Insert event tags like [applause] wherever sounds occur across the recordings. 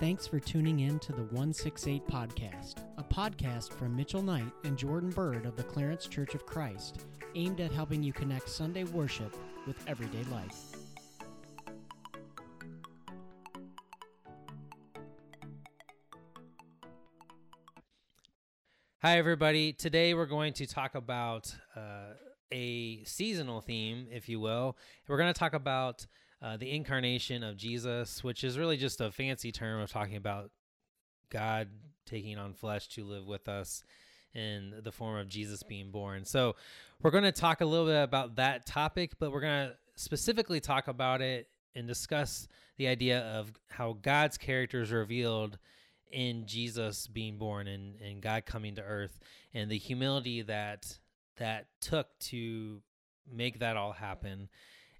Thanks for tuning in to the 168 Podcast, a podcast from Mitchell Knight and Jordan Bird of the Clarence Church of Christ, aimed at helping you connect Sunday worship with everyday life. Hi, everybody. Today we're going to talk about uh, a seasonal theme, if you will. We're going to talk about uh, the incarnation of Jesus, which is really just a fancy term of talking about God taking on flesh to live with us in the form of Jesus being born. So, we're going to talk a little bit about that topic, but we're going to specifically talk about it and discuss the idea of how God's character is revealed in Jesus being born and, and God coming to earth and the humility that that took to make that all happen.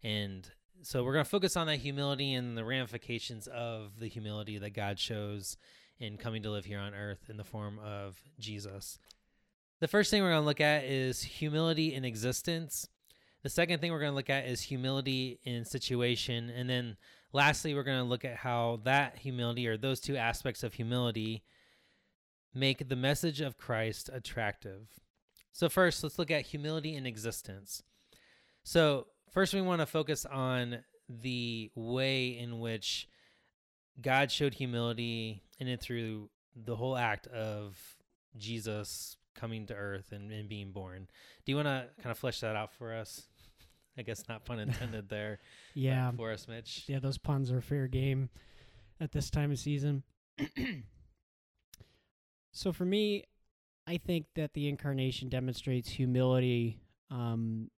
And so we're going to focus on that humility and the ramifications of the humility that God shows in coming to live here on earth in the form of Jesus. The first thing we're going to look at is humility in existence. The second thing we're going to look at is humility in situation. And then lastly, we're going to look at how that humility or those two aspects of humility make the message of Christ attractive. So, first, let's look at humility in existence. So, first, we want to focus on the way in which God showed humility in it through the whole act of Jesus coming to earth and, and being born. Do you want to kind of flesh that out for us? [laughs] I guess not pun [laughs] intended there. Yeah. For us, Mitch. Yeah, those puns are fair game at this time of season. [clears throat] so for me, I think that the incarnation demonstrates humility, um,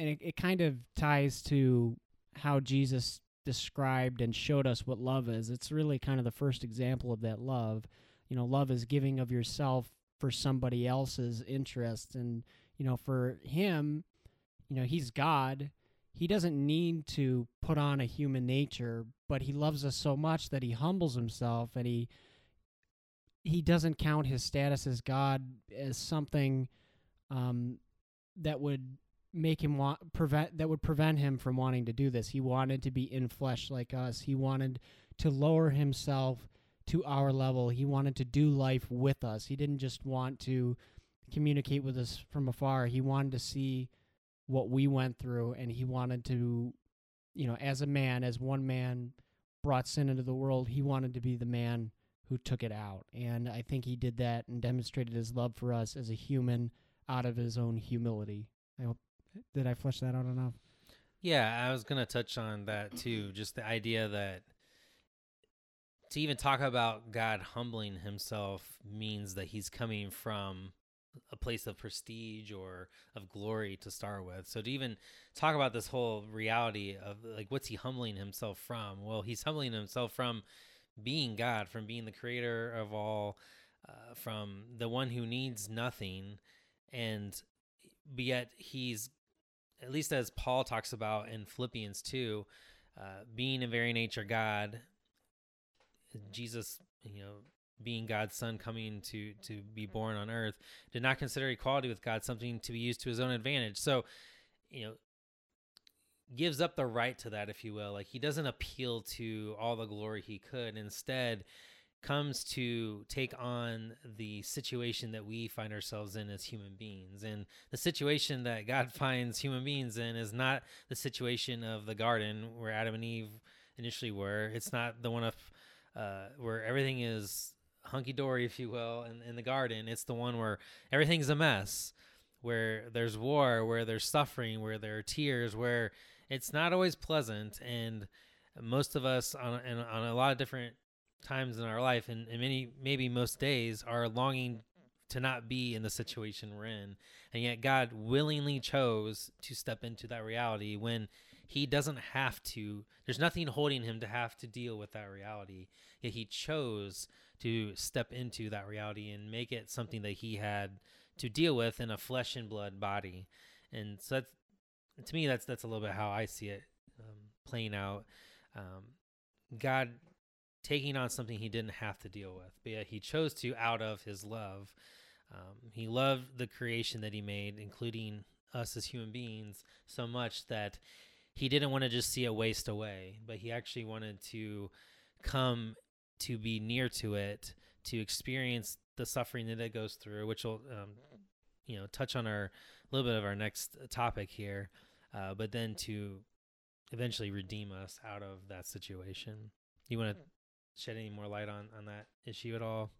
and it, it kind of ties to how Jesus described and showed us what love is. It's really kind of the first example of that love. You know, love is giving of yourself for somebody else's interest, and you know, for him, you know, he's God. He doesn't need to put on a human nature, but he loves us so much that he humbles himself and he he doesn't count his status as God as something um, that would make him want prevent that would prevent him from wanting to do this. He wanted to be in flesh like us. He wanted to lower himself to our level. He wanted to do life with us. He didn't just want to communicate with us from afar. He wanted to see what we went through and he wanted to you know, as a man, as one man brought sin into the world, he wanted to be the man who took it out. And I think he did that and demonstrated his love for us as a human out of his own humility. I hope did I flesh that out enough? Yeah, I was to touch on that too. Just the idea that to even talk about God humbling himself means that he's coming from a place of prestige or of glory to start with. So to even talk about this whole reality of like what's he humbling himself from? Well, he's humbling himself from being God, from being the creator of all, uh, from the one who needs nothing, and yet he's at least as Paul talks about in Philippians 2, uh, being in very nature God, Jesus, you know, being God's son coming to to be born on earth, did not consider equality with God something to be used to his own advantage. So, you know, gives up the right to that, if you will. Like he doesn't appeal to all the glory he could. Instead, comes to take on the situation that we find ourselves in as human beings. And the situation that God [laughs] finds human beings in is not the situation of the garden where Adam and Eve initially were. It's not the one of uh, where everything is hunky dory, if you will, in, in the garden. It's the one where everything's a mess, where there's war, where there's suffering, where there are tears, where it's not always pleasant. And most of us on, on a lot of different times in our life and, and many maybe most days are longing to not be in the situation we're in. And yet god willingly chose to step into that reality when he doesn't have to. There's nothing holding him to have to deal with that reality. Yet he chose to step into that reality and make it something that he had to deal with in a flesh and blood body. And so that's to me that's that's a little bit how i see it um, playing out. Um, god taking on something he didn't have to deal with, but yet he chose to out of his love. Um, he loved the creation that he made, including us as human beings, so much that he didn't want to just see it waste away, but he actually wanted to come to be near to it, to experience the suffering that it goes through, which will, um, you know, touch on our a little bit of our next topic here, uh, but then to eventually redeem us out of that situation. You want to shed any more light on on that issue at all?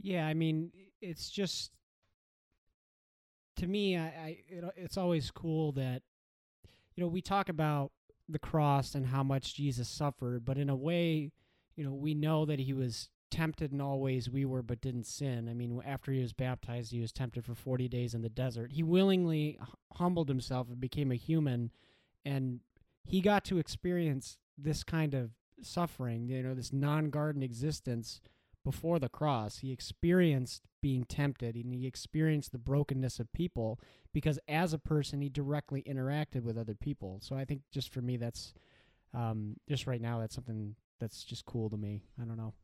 Yeah, I mean, it's just to me, I, I it, it's always cool that you know we talk about the cross and how much Jesus suffered, but in a way, you know, we know that he was tempted in all ways we were, but didn't sin. I mean, after he was baptized, he was tempted for 40 days in the desert. He willingly humbled himself and became a human, and he got to experience this kind of suffering, you know, this non garden existence before the cross. He experienced being tempted and he experienced the brokenness of people because as a person, he directly interacted with other people. So I think just for me, that's um, just right now, that's something that's just cool to me. I don't know.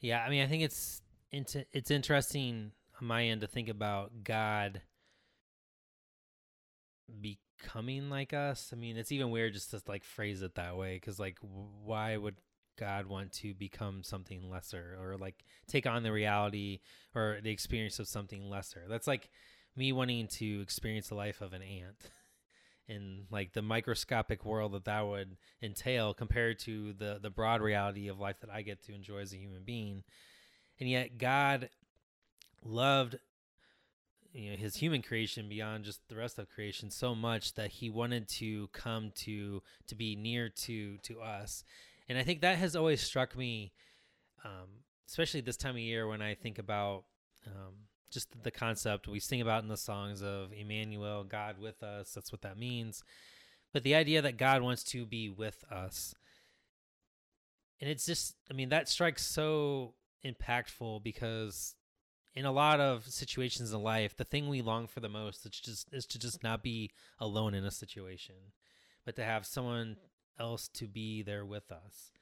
Yeah, I mean, I think it's it's interesting on my end to think about God becoming like us. I mean, it's even weird just to like phrase it that way because like, why would God want to become something lesser or like take on the reality or the experience of something lesser? That's like me wanting to experience the life of an ant. [laughs] in like the microscopic world that that would entail compared to the the broad reality of life that I get to enjoy as a human being. And yet God loved you know his human creation beyond just the rest of creation so much that he wanted to come to to be near to to us. And i think that has always struck me um, especially this time of year when i think about um, just the concept. We sing about in the songs of emmanuel god with us. That's what that means. But the idea that god wants to be with us. And it's just i mean that strikes so impactful because in a lot of situations in life, the thing we long for the most is just is to just not be alone in a situation, but to have someone else to be there with us.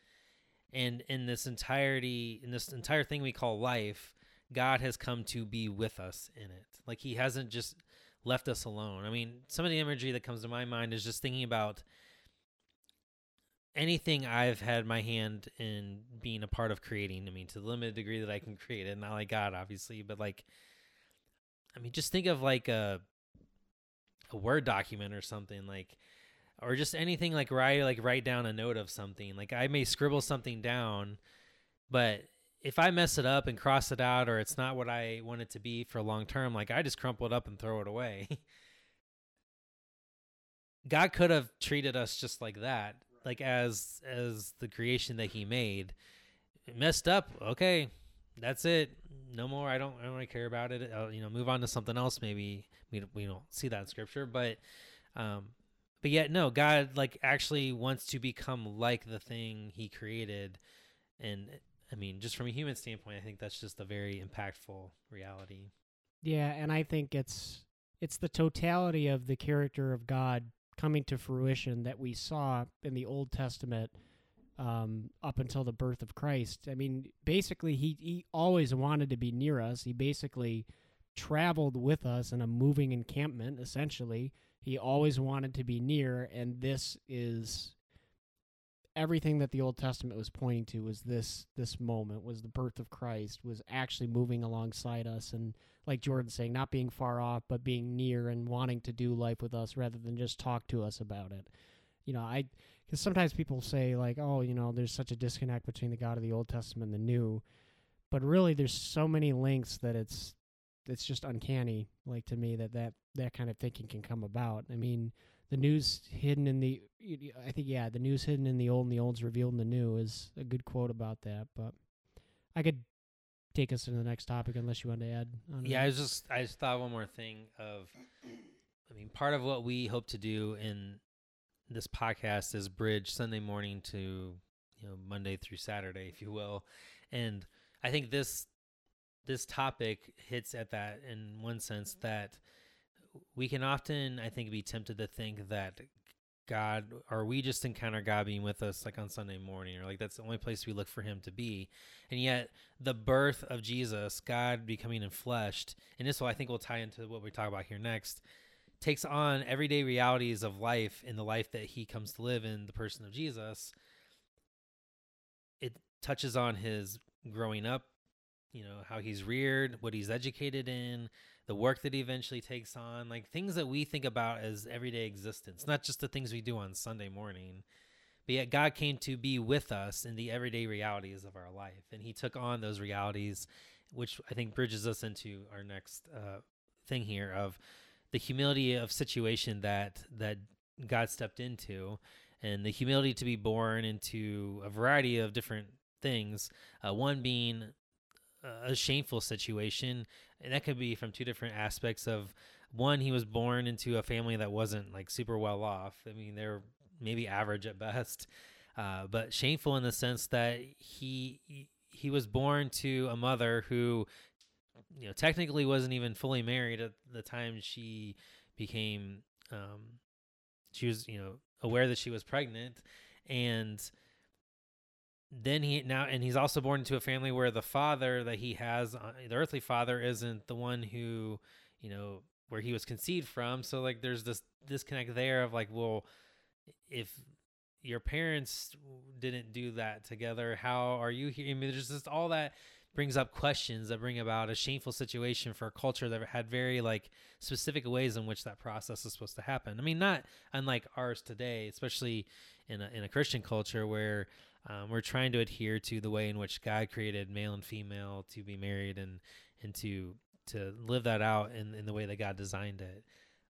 And in this entirety, in this entire thing we call life, God has come to be with us in it. Like He hasn't just left us alone. I mean, some of the imagery that comes to my mind is just thinking about anything I've had my hand in being a part of creating. I mean, to the limited degree that I can create it, not like God, obviously, but like, I mean, just think of like a a Word document or something like, or just anything like write like write down a note of something. Like I may scribble something down, but if I mess it up and cross it out, or it's not what I want it to be for long term, like I just crumple it up and throw it away. [laughs] God could have treated us just like that like as as the creation that he made messed up. Okay that's it. No more. I don't i don't really care about it. I'll, you know move on to something else maybe. We, we don't see that in scripture but um but yet no god like actually wants to become like the thing he created. And i mean just from a human standpoint i think that's just a very impactful reality. Yeah and i think it's it's the totality of the character of god coming to fruition that we saw in the Old Testament um, up until the birth of Christ. I mean, basically, he, he always wanted to be near us. He basically traveled with us in a moving encampment, essentially. He always wanted to be near, and this is everything that the Old Testament was pointing to was this this moment was the birth of Christ was actually moving alongside us and like Jordan saying not being far off but being near and wanting to do life with us rather than just talk to us about it. You know, I cuz sometimes people say like, "Oh, you know, there's such a disconnect between the God of the Old Testament and the New." But really there's so many links that it's it's just uncanny like to me that that that kind of thinking can come about. I mean, the news hidden in the I think yeah, the news hidden in the old and the old's revealed in the new is a good quote about that. But I could take us to the next topic unless you want to add. On. Yeah, I was just I just thought one more thing of I mean part of what we hope to do in this podcast is bridge Sunday morning to you know Monday through Saturday, if you will, and I think this this topic hits at that in one sense that we can often, I think, be tempted to think that God, or we just encounter God being with us like on Sunday morning, or like that's the only place we look for Him to be. And yet, the birth of Jesus, God becoming enfleshed, and this will, I think, will tie into what we talk about here next, takes on everyday realities of life in the life that He comes to live in the person of Jesus. it touches on his growing up, you know, how he's reared, what he's educated in, the work that he eventually takes on, like things that we think about as everyday existence, not just the things we do on Sunday morning. But yet God came to be with us in the everyday realities of our life. And he took on those realities, which I think bridges us into our next uh, thing here of the humility of situation that that God stepped into and the humility to be born into a variety of different things. Uh, one being a shameful situation, and that could be from two different aspects. Of one, he was born into a family that wasn't like super well off. I mean, they're maybe average at [laughs] best, uh, but shameful in the sense that he he was born to a mother who, you know, technically wasn't even fully married at the time she became. Um, she was, you know, aware that she was pregnant, and then he now and he's also born into a family where the father that he has uh, the earthly father isn't the one who you know where he was conceived from. So like there's this disconnect there of like well if your parents didn't do that together how are you here? I mean there's just all that brings up questions that bring about a shameful situation for a culture that had very like specific ways in which that process is supposed to happen. I mean not unlike ours today especially in a, in a christian culture where um, we're trying to adhere to the way in which God created male and female to be married and and to to live that out in, in the way that God designed it.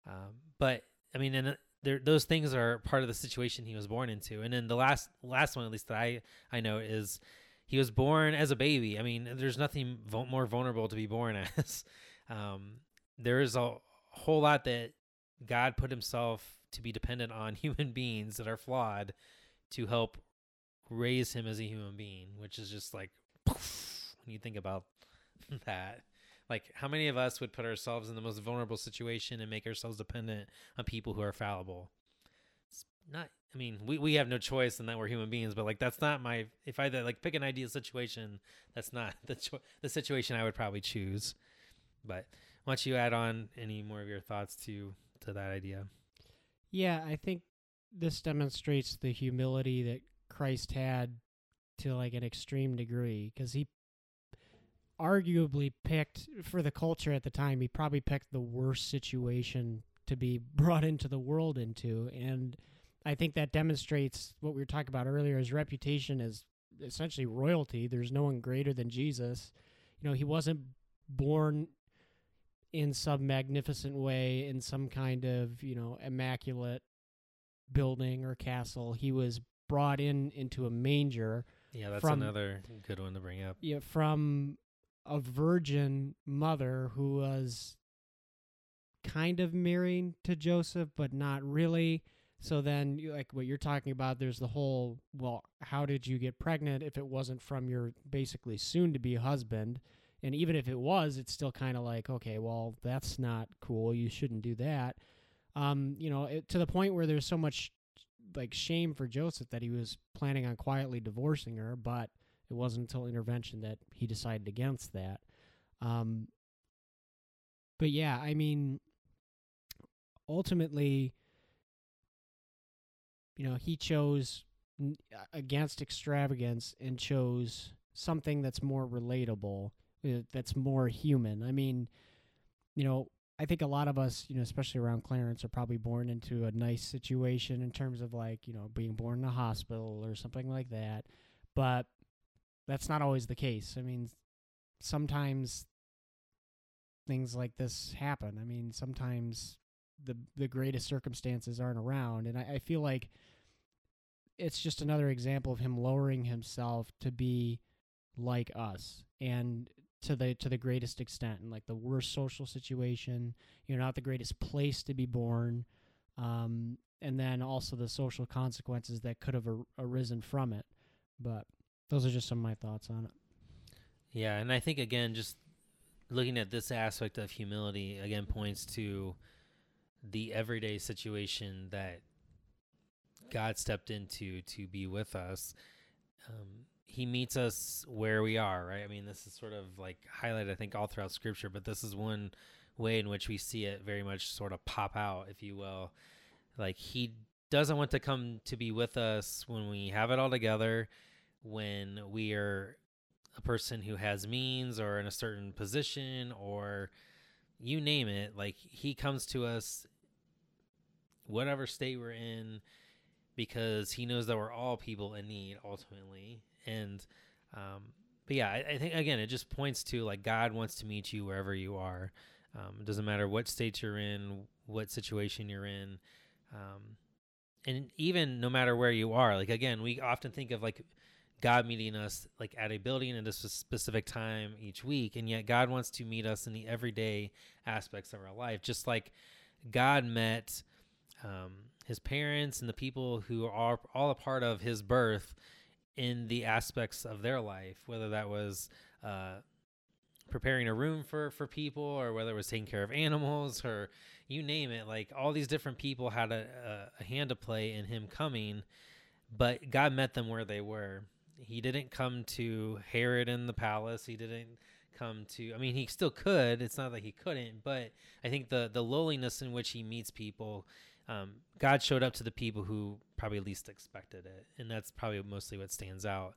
Um, but I mean, and uh, there, those things are part of the situation he was born into. And then the last last one, at least that I I know, is he was born as a baby. I mean, there's nothing vo- more vulnerable to be born [laughs] as. Um, there is a whole lot that God put Himself to be dependent on [laughs] human beings that are flawed to help raise him as a human being, which is just like poof, when you think about [laughs] that. Like, how many of us would put ourselves in the most vulnerable situation and make ourselves dependent on people who are fallible? It's not. I mean, we, we have no choice in that we're human beings, but like that's not my. If I like pick an ideal situation, that's not [laughs] the cho- the situation I would probably choose. But why don't you add on any more of your thoughts to to that idea? Yeah, I think this demonstrates the humility that Christ had to like an extreme degree because he arguably picked for the culture at the time he probably picked the worst situation to be [laughs] brought into the world into. And i think that demonstrates what we were talking about earlier his reputation as essentially royalty. There's no one greater than jesus. You know he wasn't born in some magnificent way in some kind of you know immaculate building or castle. He was brought in into a manger. Yeah, that's from, another good one to bring up. Yeah, from a virgin mother who was kind of married to Joseph, but not really. So then, like what you're talking about, there's the whole well, how did you get pregnant if it wasn't from your basically soon to be husband? And even if it was, it's still kind of like, okay, well, that's not cool. You shouldn't do that. Um, you know, it, to the point where there's so much like shame for Joseph that he was planning on quietly divorcing her, but it wasn't until intervention that he decided against that. Um, but yeah, I mean, ultimately, you know, he chose against extravagance and chose something that's more relatable, uh, that's more human. I mean, you know, I think a lot of us, you know, especially around Clarence, are probably born into a nice situation in terms of like, you know, being born in a hospital or something like that. But that's not always the case. I mean, sometimes things like this happen. I mean, sometimes the the greatest circumstances aren't around, and I, I feel like it's just another example of him lowering himself to be like us and to the to the greatest extent and like the worst social situation you're not the greatest place to be born um, and then also the social consequences that could have ar- arisen from it. But those are just some of my thoughts on it. Yeah and i think again just looking at this aspect of humility again points to the everyday situation that god stepped into to be with us. Um, he meets us where we are, right? I mean, this is sort of like highlighted, I think, all throughout Scripture, but this is one way in which we see it very much sort of pop out, if you will. Like, he doesn't want to come to be with us when we have it all together, when we are a person who has means or in a certain position or you name it like he comes to us whatever state we're in because he knows that we're all people in need ultimately and um but yeah I, I think again it just points to like god wants to meet you wherever you are. Um, it doesn't matter what state you're in what situation you're in. Um, and even no matter where you are like again we often think of like God meeting us like at a building at a specific time each week, and yet God wants to meet us in the everyday aspects of our life, just like God met um, His parents and the people who are all a part of His birth in the aspects of their life, whether that was uh, preparing a room for for people, or whether it was taking care of animals, or you name it. Like all these different people had a, a, a hand to play in Him coming, but God met them where they were he didn't come to Herod in the palace. He didn't come to I mean he still could. It's not that he couldn't, but I think the the lowliness in which he meets people um, God showed up to the people who probably least expected it, and that's probably mostly what stands out.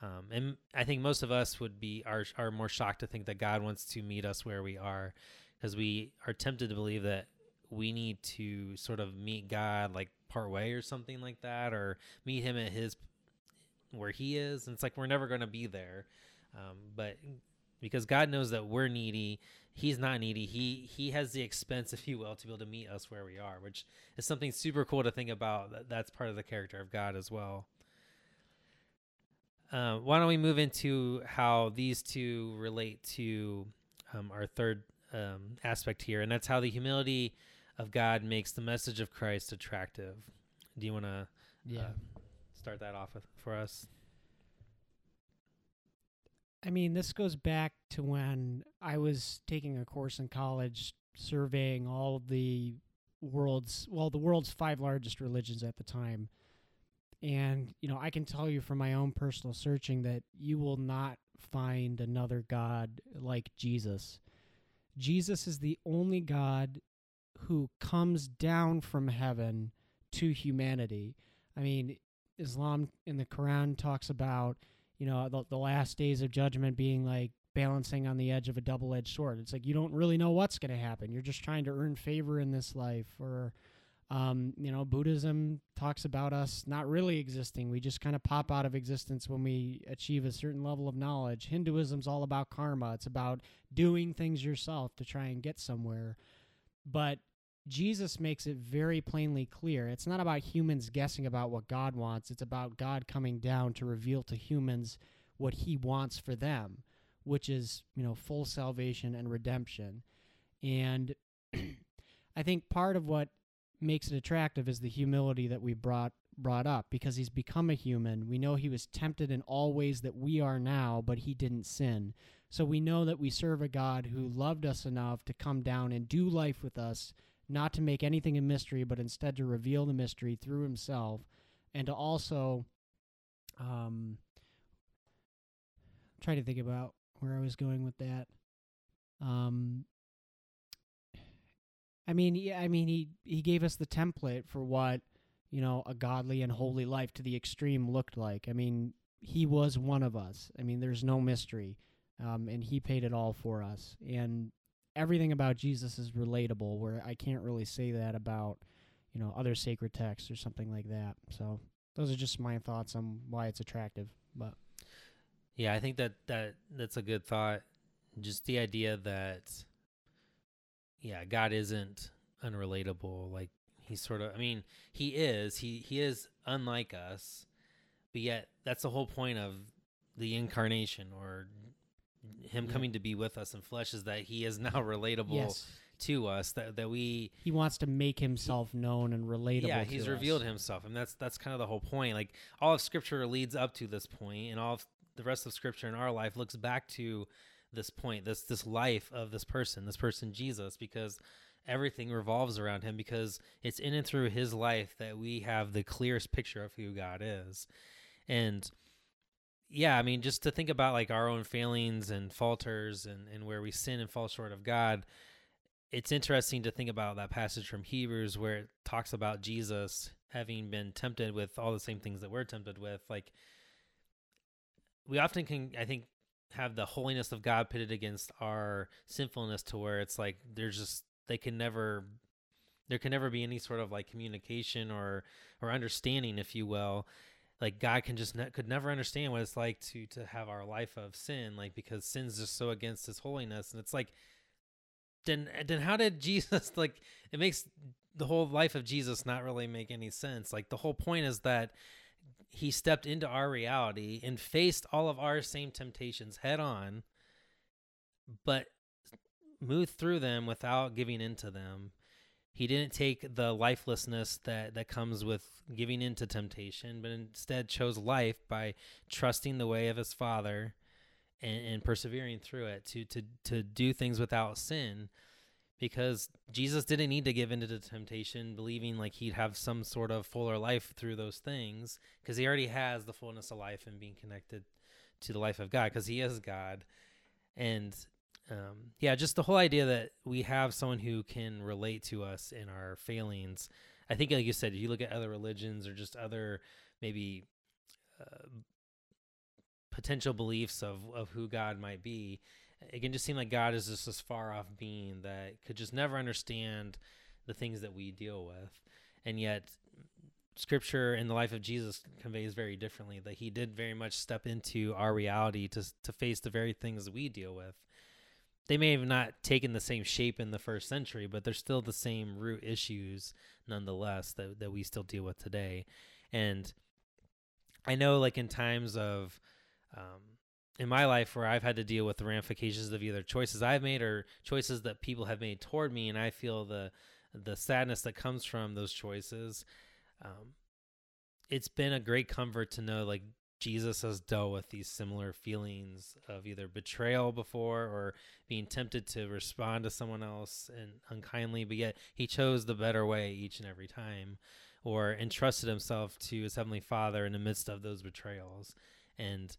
Um, and I think most of us would be are are more shocked to think that God wants to meet us where we are, because we are tempted to believe that we need to sort of meet God like part way or something like that, or meet Him at His where he is and it's like we're never going to be there um, but because god knows that we're needy. He's not needy. He he has the expense [laughs] if you will to be able to meet us where we are which is something super cool to think about. That's part of the character of god as well. Uh, why don't we move into how these two relate to um, our third um, aspect here and that's how the humility of god makes the message of christ attractive. Do you want to yeah. uh, start that off with for us? I mean, this goes back to when I was taking a course in college surveying all the world's well, the world's five largest religions at the time. And, you know, I can tell you from my own personal searching that you will not find another God like Jesus. Jesus is the only God who comes down from heaven to humanity. I mean, Islam in the Quran talks about, you know, the, the last days of judgment being like balancing on the edge of a double edged sword. It's like you don't really know what's going to happen. You're just trying to earn favor in this life. Or, um, you know, Buddhism talks about us not really existing. We just kind of pop out of existence when we achieve a certain level of knowledge. Hinduism's all about karma, it's about doing things yourself to try and get somewhere. But Jesus makes it very plainly clear. It's not about humans guessing about what God wants, it's about God coming down to reveal to humans what he wants for them, which is, you know, full salvation and redemption. And [clears throat] I think part of what makes it attractive is the humility that we brought brought up because he's become a human. We know he was tempted in all ways that we are now, but he didn't sin. So we know that we serve a God who loved us enough to come down and do life with us not to make anything a mystery, but instead to reveal the mystery through himself and to also um try to think about where I was going with that. Um I mean, yeah, I mean he he gave us the template for what, you know, a godly and holy life to the extreme looked like. I mean, he was one of us. I mean, there's no mystery. Um, and he paid it all for us. And everything about Jesus is relatable where I can't really say that about, you know, other sacred texts or something like that. So those are just my thoughts on why it's attractive. But yeah, I think that that that's a good thought. Just the idea that yeah, God isn't unrelatable. Like he's sort of I mean, he is. He he is unlike us. But yet that's the whole point of the incarnation or him yeah. coming to be with us in flesh is that he is now [laughs] relatable yes. to us that that we he wants to make himself he, known and relatable yeah he's us. revealed himself and that's that's kind of the whole point like all of scripture leads up to this point and all of the rest of scripture in our life looks back to this point this this life of this person this person jesus because everything revolves around him because it's in and through his life that we have the clearest picture of who god is and yeah, I mean, just to think about like our own failings and falters and, and where we sin and fall short of God, it's interesting to think about that passage from Hebrews where it talks about Jesus having been tempted with all the same things that we're tempted with. Like, we often can I think have the holiness of God pitted against our sinfulness to where it's like there's just they can never there can never be any sort of like communication or or understanding if you will like god can just ne- could never understand what it's like to to have our life of sin like because sin's just so against his holiness. And it's like then eh, then how did [laughs] jesus like it makes the whole life of jesus not really make any sense. Like the whole point is that he stepped into our reality and faced all of our same temptations head on but moved through them without giving into them he didn't take the lifelessness that that comes with giving into temptation but instead chose life by trusting the way of his father and, and persevering through it to to to do things without sin because Jesus didn't need to give into the temptation believing like he'd have some sort of fuller life through those things because he already has the fullness of life and being connected to the life of God because he is God. And um, yeah, just the whole idea that we have someone who can relate to us in our failings. I think, like you said, if you look at other religions or just other maybe uh, potential beliefs of, of who God might be, it can just seem like God is just this far off being that could just never understand the things that we deal with. And yet, scripture in the life of Jesus conveys very differently that he did very much step into our reality to, to face the very things that we deal with they may have not taken the same shape in the first century, but they're still the same root issues nonetheless that, that we still deal with today. And I know, like, in times of, um, in my life where I've had to deal with the ramifications of either choices I've made or choices that people have made toward me, and I feel the the sadness that comes from those choices. Um, it's been a great comfort to know, like, Jesus has dealt with these similar feelings of either betrayal before or being tempted to respond to someone else and unkindly, but yet he chose the better way each and every time or entrusted himself to his heavenly father in the midst of those betrayals. And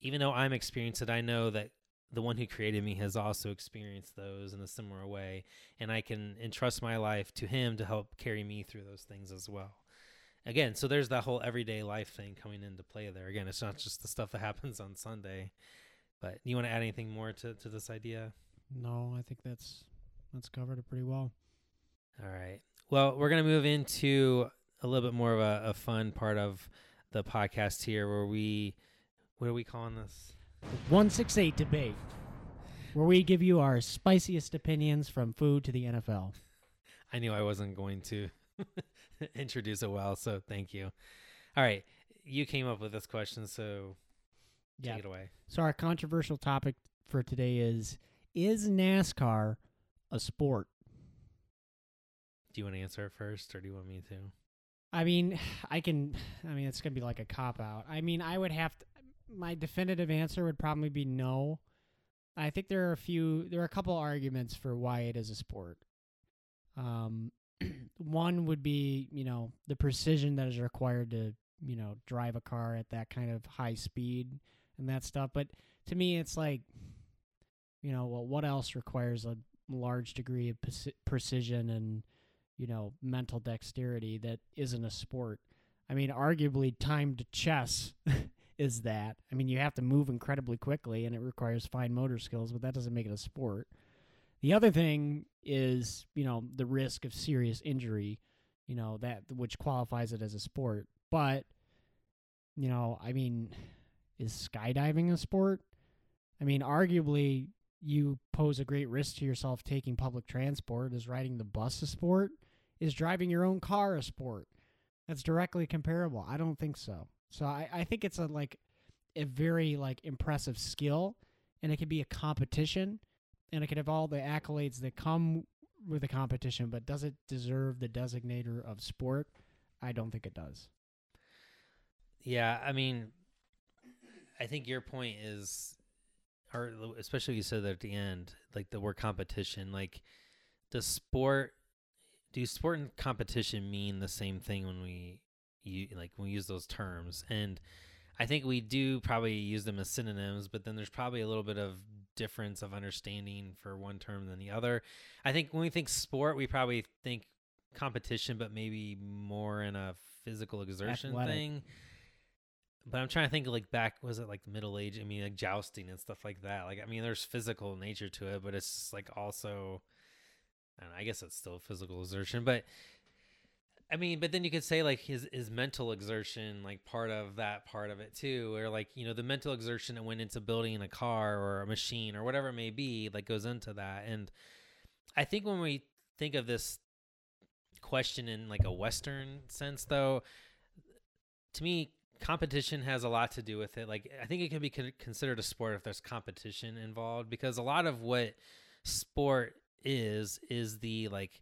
even though I'm experienced it, I know that the one who created me has also experienced those in a similar way. And I can entrust my life to him to help carry me through those things as well again, so there's that whole everyday life thing coming into play there. Again, it's not just the stuff that [laughs] happens on Sunday. But you want to add anything more to, to this idea? No, I think that's that's covered it pretty well. All right. Well, we're gonna move into a little bit more of a, a fun part of the podcast here, where we what are we calling this? One six eight debate, where we give you our spiciest opinions from food to the NFL. [laughs] I knew I wasn't going to [laughs] [laughs] introduce it well, so thank you. All right, you came up with this question, so yeah. take it away. So our controversial topic for today is: Is NASCAR a sport? Do you want to answer it first, or do you want me to? I mean, [sighs] I can. I mean, it's gonna be like a cop out. I mean, I would have to. My definitive answer would probably be no. I think there are a few. There are a couple arguments for why it is a sport. Um, [clears throat] one would be, you know, the precision that is required to, you know, drive a car at that kind of high speed and that stuff. But to me, it's like, you know, well, what else requires a large degree of precision and, you know, mental dexterity that isn't a sport? I mean, arguably, timed chess [laughs] is that. I mean, you have to move incredibly quickly and it requires fine motor skills, but that doesn't make it a sport. The other thing is, you know, the risk of serious injury, you know, that which qualifies it as a sport. But, you know, I mean, is skydiving a sport? I mean, arguably, you pose a great risk to yourself taking public transport. Is riding the bus a sport? Is driving your own car a sport? That's directly comparable. I don't think so. So I, I think it's a like a very like impressive skill and it can be a competition and it could have all the accolades that come with the competition, but does it deserve the designator of sport? I don't think it does. Yeah, I mean, I think your point is, or especially you said that at the end, like the word competition. Like, does sport, do sport and competition mean the same thing when we, you like when we use those terms? And I think we do probably use them as synonyms, but then there's probably a little bit of difference of understanding for one term than the other. I think when we think sport, we probably think competition, but maybe more in a physical exertion Athletic. thing. but I'm trying to think like back was it like the middle age? I mean like jousting and stuff like that. Like I mean there's physical nature to it, but it's like also I, know, I guess it's still physical exertion, but I mean, but then you could say like his his mental exertion, like part of that part of it too, or like you know the mental exertion that went into building a car or a machine or whatever it may be, like goes into that. And I think when we think of this question in like a Western sense, though, to me, competition has a lot to do with it. Like I think it can be con- considered a sport if there's competition involved, because a lot of what sport is is the like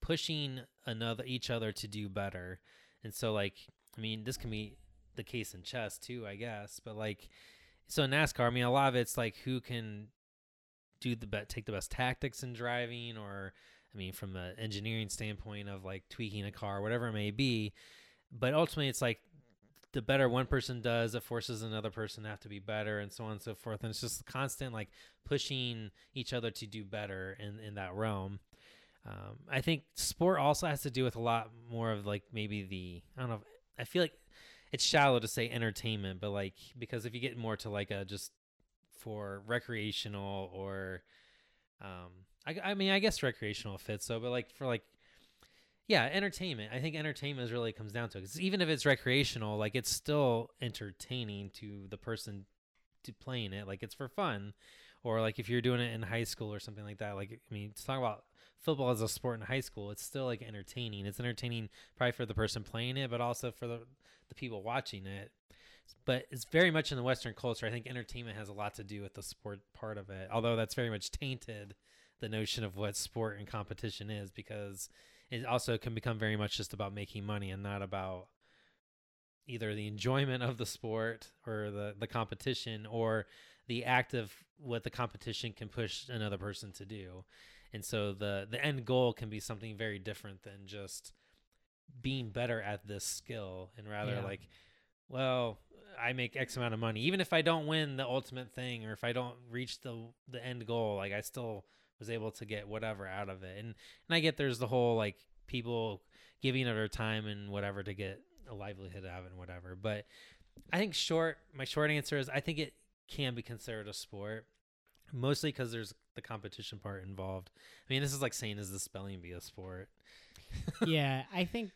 pushing another each other to do better. And so like I mean this can be the case in chess too, I guess, but like so in NASCAR, I mean a lot of it's like who can do the best take the best tactics in driving or I mean from the engineering standpoint of like tweaking a car, whatever it may be. But ultimately it's like the better one person does, it forces another person to have to be better and so on and so forth. And it's just constant like pushing each other to do better in, in that realm. Um, I think sport also has to do with a lot more of like maybe the I don't know. I feel like it's shallow to say entertainment, but like because if you get more to like a just for recreational or um I, I mean I guess recreational fits so but like for like yeah entertainment I think entertainment is really comes down to it even if it's recreational like it's still entertaining to the person playing it like it's for fun or like if you're doing it in high school or something like that like I mean to talk about football as a sport in high school, it's still like entertaining. It's entertaining probably for the person playing it, but also for the the people watching it. But it's very much in the Western culture. I think entertainment has a lot to do with the sport part of it. Although that's very much tainted the notion of what sport and competition is because it also can become very much just about making money and not about either the enjoyment of the sport or the, the competition or the act of what the competition can push another person to do. And so the the end goal can be something very different than just being better at this skill and rather yeah. like well i make x amount of money. Even if i don't win the ultimate thing or if i don't reach the the end goal like i still was able to get whatever out of it. And and i get there's the whole like people giving of their time and whatever to get a livelihood of it and whatever but i think short my short answer is i think it can be considered a sport mostly because there's the competition part involved. I mean, this is like saying, is the spelling bee a sport? [laughs] yeah, I think,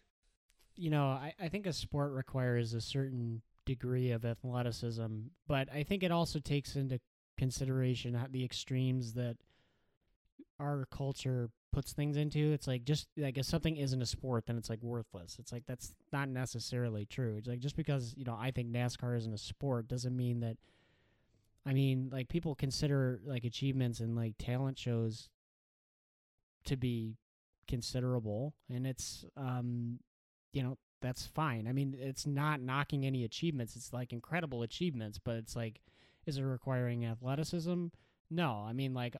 you know, I, I think a sport requires a certain degree of athleticism, but I think it also takes into consideration the extremes that our culture puts things into. It's like just like if something isn't a sport, then it's like worthless. It's like that's not necessarily true. It's like just because you know I think NASCAR isn't a sport doesn't mean that I mean, like people consider like achievements and like talent shows to be considerable, and it's um, you know, that's fine. I mean, it's not knocking any achievements. It's like incredible achievements, but it's like, is it requiring athleticism? No. I mean, like,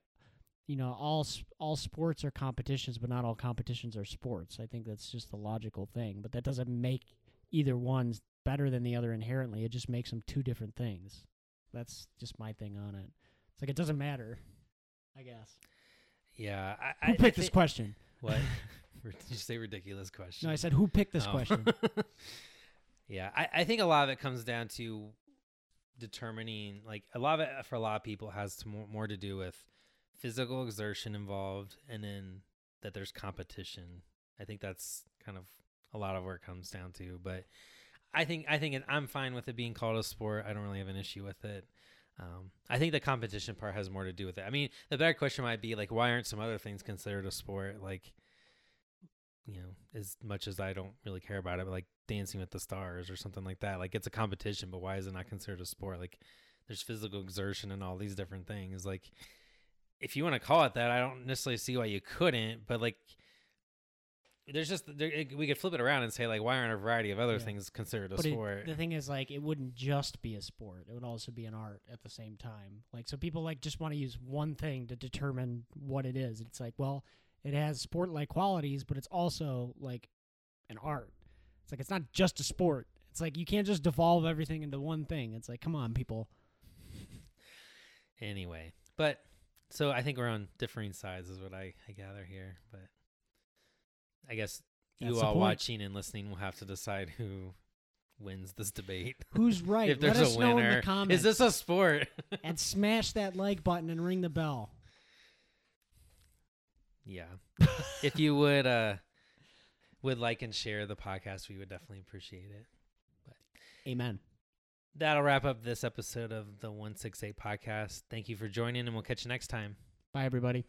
you know, all all sports are competitions, but not all competitions are sports. I think that's just the logical thing. But that doesn't make either one better than the other inherently. It just makes them two different things. That's just my thing on it. It's like it doesn't matter. I guess. Yeah. I, who picked I this question? What? [laughs] [laughs] Did you say ridiculous question? No, I said who picked this oh. question. [laughs] yeah, I, I think a lot of it comes down to determining like a lot of it for a lot of people has to more, more to do with physical exertion involved and then that there's competition. I think that's kind of a lot of where it comes down to, but I think I think it, I'm fine with it being called a sport. I don't really have an issue with it. Um, I think the competition part has more to do with it. I mean, the better question might be like, why aren't some other things considered a sport? Like, you know, as much as I don't really care about it, like Dancing with the Stars or something like that. Like, it's a competition, but why is it not considered a sport? Like, there's physical exertion and all these different things. Like, if you want to call it that, I don't necessarily see why you couldn't. But like, there's just there, we could flip it around and say like why aren't a variety of other yeah. things considered a but sport? it, the thing is like it wouldn't just be a sport it would also be an art at the same time. Like so people like just want to use one thing to determine what it is. It's like well it has sport like qualities but it's also like an art. It's like it's not just a sport. It's like you can't just devolve everything into one thing. It's like come on people. Anyway but so i think we're on differing sides is what i, I gather here but I guess you all watching and listening will have to decide who wins this debate. Who's [laughs] right? if there's Let us a know in the comments. is this a sport? [laughs] and smash that like button and ring the bell. yeah. [laughs] if you would uh would like and share the podcast, we would definitely appreciate it. Amen. That'll wrap up this episode of the 168 podcast. Thank you for joining and we'll catch you next time. Bye, everybody.